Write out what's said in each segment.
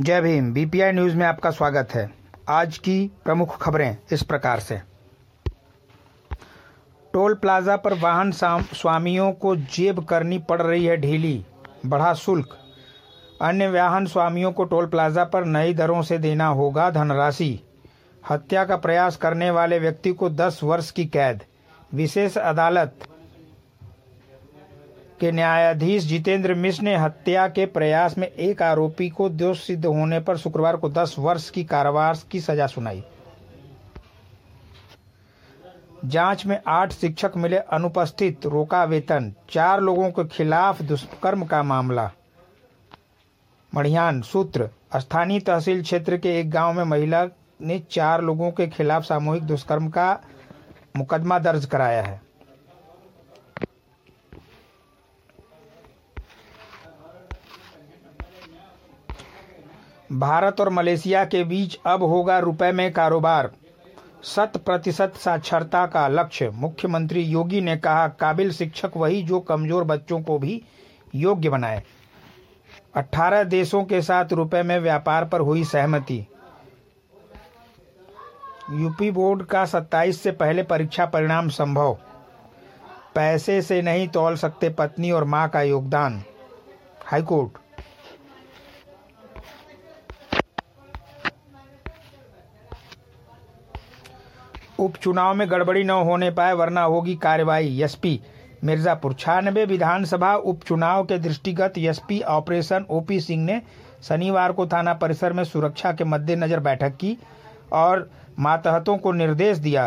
जय Bhim. BPI news में आपका स्वागत है। आज की प्रमुख खबरें इस प्रकार से। टोल प्लाजा पर वाहन स्वामियों को जेब करनी पड़ रही है ढीली। बढ़ा शुल्क। अन्य वाहन स्वामियों को टोल प्लाजा पर नई दरों से देना होगा धनराशि। हत्या का प्रयास करने वाले व्यक्ति को 10 वर्ष की कैद। विशेष अदालत के न्यायाधीश जितेंद्र मिश्र ने हत्या के प्रयास में एक आरोपी को दोष सिद्ध होने पर शुक्रवार को 10 वर्ष की कारावास की सजा सुनाई। जाँच में आठ शिक्षक मिले अनुपस्थित, रोका वेतन, चार लोगों के खिलाफ दुष्कर्म का मामला। मढ़ियान सूत्र, स्थानीय तहसील क्षेत्र के एक गाँव में महिला ने चार लोगों के खिलाफ सामूहिक दुष्कर्म का मुकदमा दर्ज कराया है। भारत और मलेशिया के बीच अब होगा रुपए में कारोबार। शत प्रतिशत साक्षरता का लक्ष्य, मुख्यमंत्री योगी ने कहा, काबिल शिक्षक वही जो कमज़ोर बच्चों को भी योग्य बनाए। 18 देशों के साथ रुपए में व्यापार पर हुई सहमति। यूपी बोर्ड का 27 से पहले परीक्षा परिणाम संभव। पैसे से नहीं तोल सकते पत्नी और माँ का योगदान। हाईकोर्ट उपचुनाव में गड़बड़ी न होने पाए, वरना होगी कार्रवाई एसपी मिर्जापुर। छियानबे विधानसभा उपचुनाव के दृष्टिगत एसपी ऑपरेशन ओपी सिंह ने शनिवार को थाना परिसर में सुरक्षा के मद्देनजर बैठक की और मातहतों को निर्देश दिया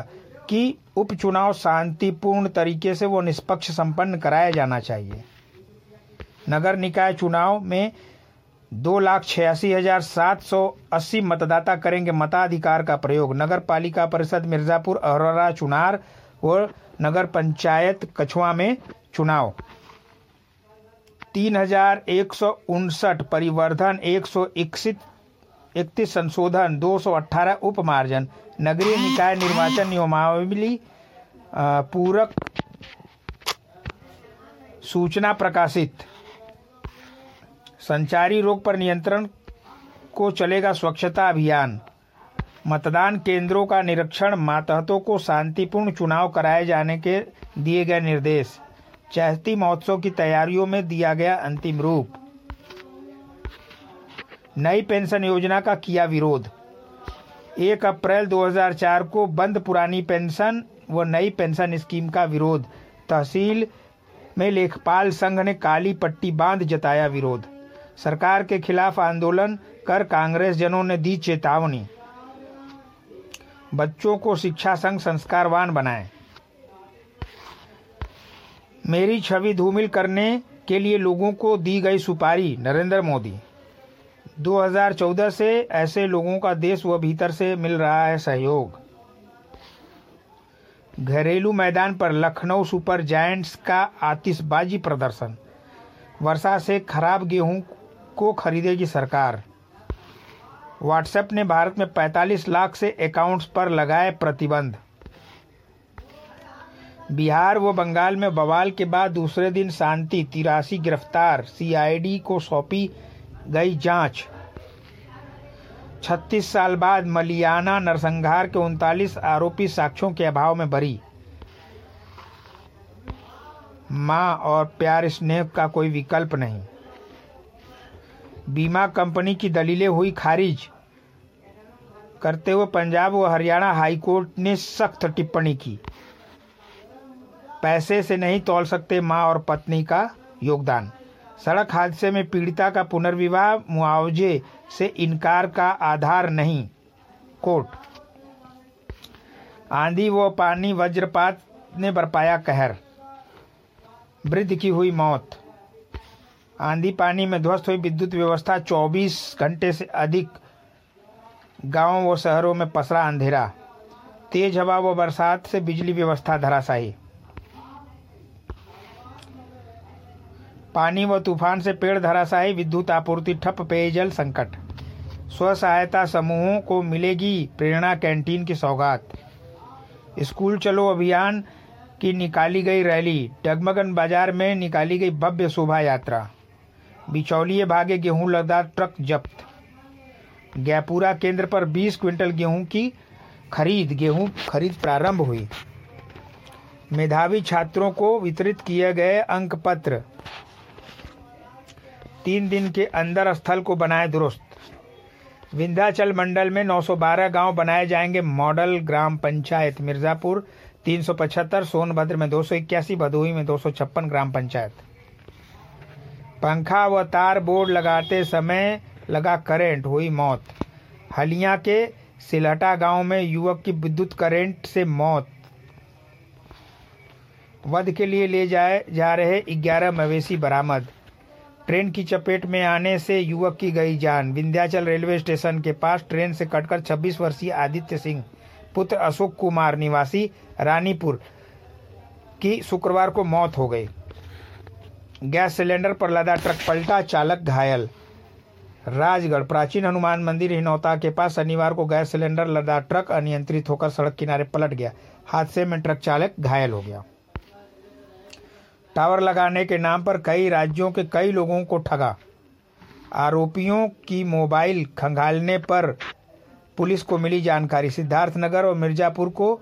कि उपचुनाव शांतिपूर्ण तरीके से वो निष्पक्ष संपन्न कराया जाना चाहिए। नगर निकाय चुनाव में दो लाख छियासी हज़ार सात सौ अस्सी मतदाता करेंगे मताधिकार का प्रयोग। नगर पालिका परिषद मिर्जापुर, अरोरा चुनार और नगर पंचायत कछुआ में चुनाव। तीन हज़ार एक सौ उनसठ परिवर्धन, एक सौ इकसठ इकतीस संशोधन, दो सौ अठारह उपमार्जन। नगरीय निकाय निर्वाचन नियमावली पूरक सूचना प्रकाशित। संचारी रोग पर नियंत्रण को चलेगा स्वच्छता अभियान। मतदान केंद्रों का निरीक्षण, मातहतों को शांतिपूर्ण चुनाव कराए जाने के दिए गए निर्देश। चहती महोत्सव की तैयारियों में दिया गया अंतिम रूप। नई पेंशन योजना का किया विरोध। एक अप्रैल 2004 को बंद पुरानी पेंशन व नई पेंशन स्कीम का विरोध। तहसील में लेखपाल संघ ने काली पट्टी बाँध जताया विरोध। सरकार के खिलाफ आंदोलन कर कांग्रेस जनों ने दी चेतावनी। बच्चों को शिक्षा संघ संस्कारवान बनाए। मेरी छवि धूमिल करने के लिए लोगों को दी गई सुपारी, नरेंद्र मोदी। 2014 से ऐसे लोगों का देश व भीतर से मिल रहा है सहयोग। घरेलू मैदान पर लखनऊ सुपर जायंट्स का आतिशबाजी प्रदर्शन। वर्षा से खराब गेहूँ को खरीदेगी सरकार। व्हाट्सएप ने भारत में 45 लाख से अकाउंट्स पर लगाए प्रतिबंध। बिहार व बंगाल में बवाल के बाद दूसरे दिन शांति, तिरासी गिरफ़्तार सीआईडी को सौंपी गई जाँच। 36 साल बाद मलियाना नरसंहार के उनतालीस आरोपी साक्ष्यों के अभाव में बरी माँ और प्यार स्नेह का कोई विकल्प नहीं। बीमा कंपनी की दलीलें हुई खारिज। करते हुए पंजाब व हरियाणा हाईकोर्ट ने सख्त टिप्पणी की। पैसे से नहीं तोल सकते माँ और पत्नी का योगदान। सड़क हादसे में पीड़िता का पुनर्विवाह, मुआवजे से इनकार का आधार नहीं, कोर्ट। आंधी व पानी वज्रपात ने बरपाया कहर। वृद्ध की हुई मौत। आंधी पानी में ध्वस्त हुई विद्युत व्यवस्था 24 घंटे से अधिक गाँवों व शहरों में पसरा अंधेरा। तेज हवा व बरसात से बिजली व्यवस्था धराशायी। पानी व तूफ़ान से पेड़ धराशायी, विद्युत आपूर्ति ठप पेयजल संकट। स्व सहायता समूहों को मिलेगी प्रेरणा कैंटीन की सौगात। स्कूल चलो अभियान की निकाली गई रैली, डगमगन बाज़ार में निकाली गई भव्य शोभा यात्रा। बिचौलिए भागे गेहूँ लदा ट्रक जब्त। गैपुरा केंद्र पर 20 क्विंटल गेहूँ की खरीद, गेहूँ खरीद प्रारंभ हुई। मेधावी छात्रों को वितरित किए गए अंक पत्र तीन दिन के अंदर स्थल को बनाए दुरुस्त। विंध्याचल मंडल में 912 गाँव बनाए जाएँगे मॉडल ग्राम पंचायत। मिर्जापुर 375 सोनभद्र में दो भदोही में दो सौ छप्पन ग्राम पंचायत। पंखा व तार बोर्ड लगाते समय लगा करंट, हुई मौत। हलिया के सिलहटा गाँव में युवक की विद्युत करंट से मौत। वध के लिए ले जाए, जा रहे 11 मवेशी बरामद। ट्रेन की चपेट में आने से युवक की गई जान। विंध्याचल रेलवे स्टेशन के पास ट्रेन से कटकर 26 वर्षीय आदित्य सिंह, पुत्र अशोक कुमार निवासी रानीपुर की शुक्रवार को मौत हो गई। गैस सिलेंडर पर लदा ट्रक पलटा, चालक घायल। राजगढ़, प्राचीन हनुमान मंदिर हिनौता के पास शनिवार को गैस सिलेंडर, लदा ट्रक अनियंत्रित होकर सड़क किनारे पलट गया। हादसे में ट्रक चालक घायल हो गया। टावर लगाने के नाम पर कई राज्यों के कई लोगों को ठगा। आरोपियों की मोबाइल खंगालने पर पुलिस को मिली जानकारी। सिद्धार्थनगर और मिर्जापुर को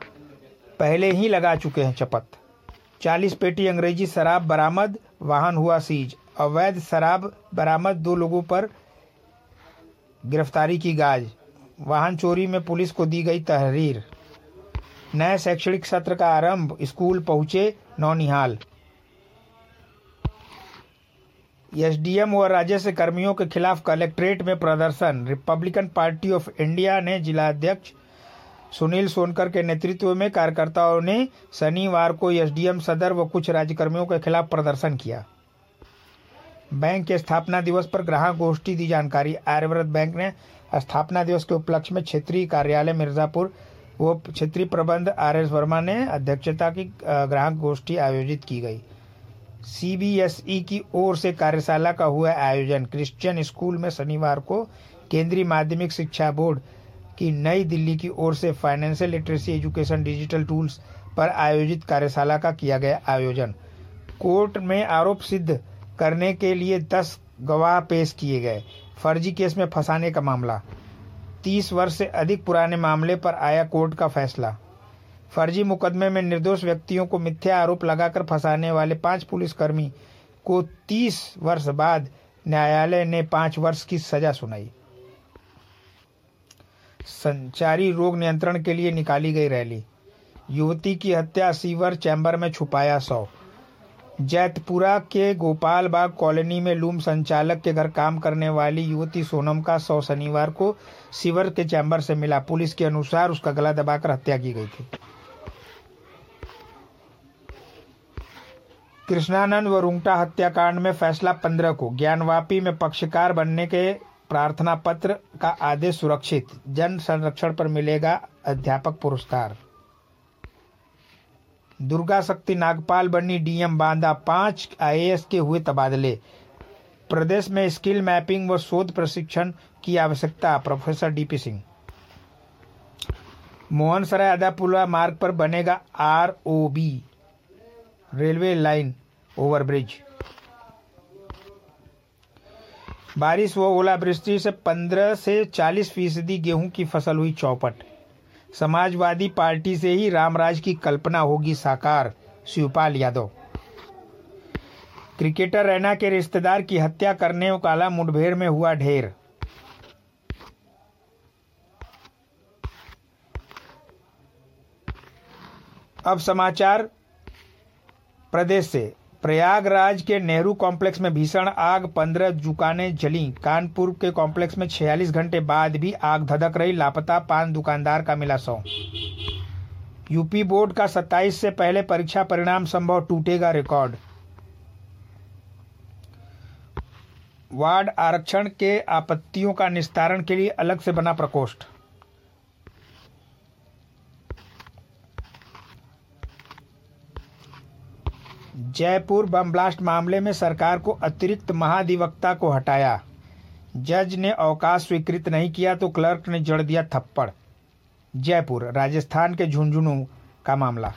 पहले ही लगा चुके हैं चपत। 40 पेटी अंग्रेज़ी शराब बरामद, वाहन हुआ सीज। अवैध शराब बरामद, दो लोगों पर गिरफ्तारी की गाज। वाहन चोरी में पुलिस को दी गई तहरीर। नए शैक्षणिक सत्र का आरंभ, स्कूल पहुँचे नौनिहाल। एसडीएम व राजस्व कर्मियों के खिलाफ कलेक्ट्रेट में प्रदर्शन। रिपब्लिकन पार्टी ऑफ़ इंडिया ने जिलाध्यक्ष सुनील सोनकर के नेतृत्व में कार्यकर्ताओं ने शनिवार को एसडीएम सदर व कुछ राज्यकर्मियों के खिलाफ प्रदर्शन किया। बैंक के स्थापना दिवस पर ग्राहक गोष्ठी दी जानकारी। आर्यव्रत बैंक ने स्थापना दिवस के उपलक्ष्य में क्षेत्रीय कार्यालय मिर्जापुर व क्षेत्रीय प्रबंध आर एस वर्मा ने अध्यक्षता की ग्राहक गोष्ठी आयोजित की गई। सीबीएसई की ओर से कार्यशाला का हुआ आयोजन। क्रिश्चियन स्कूल में शनिवार को केंद्रीय माध्यमिक शिक्षा बोर्ड की नई दिल्ली की ओर से financial literacy education digital tools पर आयोजित कार्यशाला का किया गया आयोजन। कोर्ट में आरोप सिद्ध करने के लिए दस गवाह पेश किए गए। फर्जी केस में फंसाने का मामला। तीस वर्ष से अधिक पुराने मामले पर आया कोर्ट का फैसला। फर्जी मुकदमे में निर्दोष व्यक्तियों को मिथ्या आरोप लगाकर फंसाने वाले पाँच पुलिसकर्मी को तीस वर्ष बाद न्यायालय ने पाँच वर्ष की सजा सुनाई। संचारी रोग नियंत्रण के लिए निकाली गई रैली। युवती की हत्या, सीवर चैम्बर में छुपाया सौ। जैतपुरा के गोपाल बाग कॉलोनी में लूम संचालक के घर काम करने वाली युवती सोनम का सौ शनिवार को सीवर के चैम्बर से मिला। पुलिस के अनुसार उसका गला दबाकर हत्या की गई थी। कृष्णानंद व रुंगटा हत्याकांड में फैसला पंद्रह को। ज्ञानवापी में पक्षकार बनने के प्रार्थना पत्र का आदेश सुरक्षित। जन संरक्षण पर मिलेगा अध्यापक पुरस्कार। दुर्गा शक्ति नागपाल बनी डीएम बांदा पाँच आईएएस के हुए तबादले। प्रदेश में स्किल मैपिंग व शोध प्रशिक्षण की आवश्यकता, professor D P Singh. Mohan Sarai Adapula मार्ग पर बनेगा R O B railway line overbridge. बारिश व ओलावृष्टि से 15 से 40 फ़ीसदी गेहूँ की फ़सल हुई चौपट। समाजवादी पार्टी से ही रामराज की कल्पना होगी साकार, शिवपाल यादव। क्रिकेटर रैना के रिश्तेदार की हत्या करने काला मुठभेड़ में हुआ ढेर। अब समाचार प्रदेश से। प्रयागराज के नेहरू कॉम्प्लेक्स में भीषण आग, पंद्रह दुकानें जली। कानपुर के कॉम्प्लेक्स में 46 घंटे बाद भी आग धधक रही। लापता पान दुकानदार का मिला सौ। यूपी बोर्ड का 27 से पहले परीक्षा परिणाम संभव टूटेगा रिकॉर्ड। वार्ड आरक्षण के आपत्तियों का निस्तारण के लिए अलग से बना प्रकोष्ठ। जयपुर बम ब्लास्ट मामले में सरकार को अतिरिक्त महाधिवक्ता को हटाया। जज ने अवकाश स्वीकृत नहीं किया तो क्लर्क ने जड़ दिया थप्पड़। जयपुर, राजस्थान के झुंझुनू का मामला।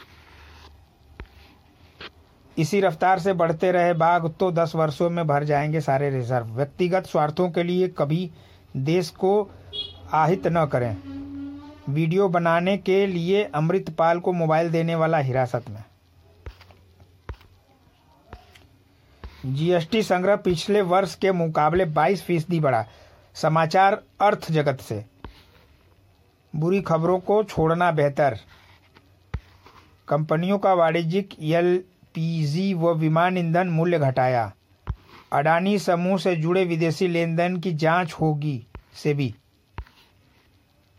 इसी रफ्तार से बढ़ते रहे बाघ तो दस वर्षों में भर जाएँगे सारे रिज़र्व। व्यक्तिगत स्वार्थों के लिए कभी देश को आहित न करें। वीडियो बनाने के लिए अमृतपाल को मोबाइल देने वाला हिरासत में। जीएसटी संग्रह पिछले वर्ष के मुकाबले 22 फ़ीसदी बढ़ा। समाचार अर्थ जगत से। बुरी खबरों को छोड़ना बेहतर। कंपनियों का वाणिज्यिक एलपीजी व विमान ईंधन मूल्य घटाया। अडानी समूह से जुड़े विदेशी लेन देन की जाँच होगी से भी।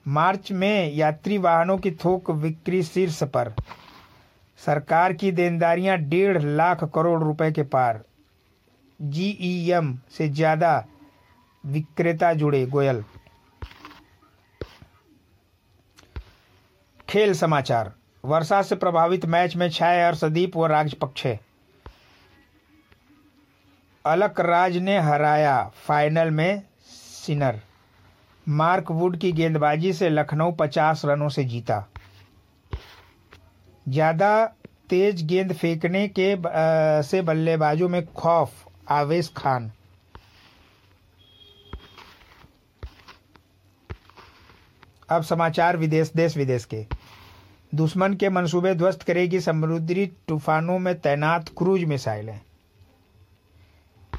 मार्च में यात्री वाहनों की थोक बिक्री शीर्ष पर। सरकार की देनदारियाँ डेढ़ लाख करोड़ रुपए के पार। जीईएम से ज़्यादा विक्रेता जुड़े गोयल। खेल समाचार। वर्षा से प्रभावित मैच में छाए अर्शदीप व राजपक्षे। अलक राज ने हराया फाइनल में सिनर। मार्क वुड की गेंदबाजी से लखनऊ 50 रनों से जीता। ज़्यादा तेज गेंद फेंकने के से बल्लेबाजों में खौफ आवेश खान। अब समाचार विदेश, देश विदेश के। दुश्मन के मंसूबे ध्वस्त करेगी समुद्री तूफानों में तैनात क्रूज मिसाइलें।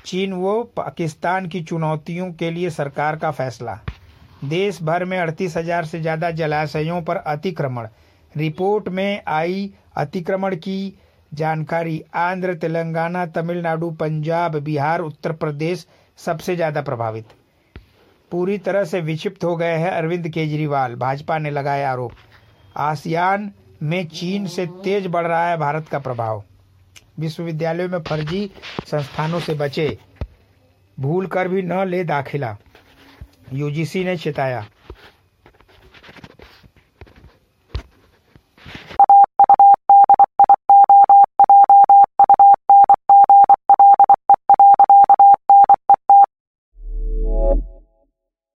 चीन व पाकिस्तान की चुनौतियों के लिए सरकार का फैसला। देश भर में अड़तीस हज़ार से ज़्यादा जलाशयों पर अतिक्रमण। रिपोर्ट में आई अतिक्रमण की जानकारी। आंध्र, तेलंगाना, तमिलनाडु, पंजाब, बिहार, उत्तर प्रदेश सबसे ज़्यादा प्रभावित। पूरी तरह से विक्षिप्त हो गए हैं अरविंद केजरीवाल। भाजपा ने लगाया आरोप। आसियान में चीन से तेज बढ़ रहा है भारत का प्रभाव। विश्वविद्यालयों में फर्जी संस्थानों से बचे। भूल कर भी न ले दाखिला। यूजीसी ने चेताया।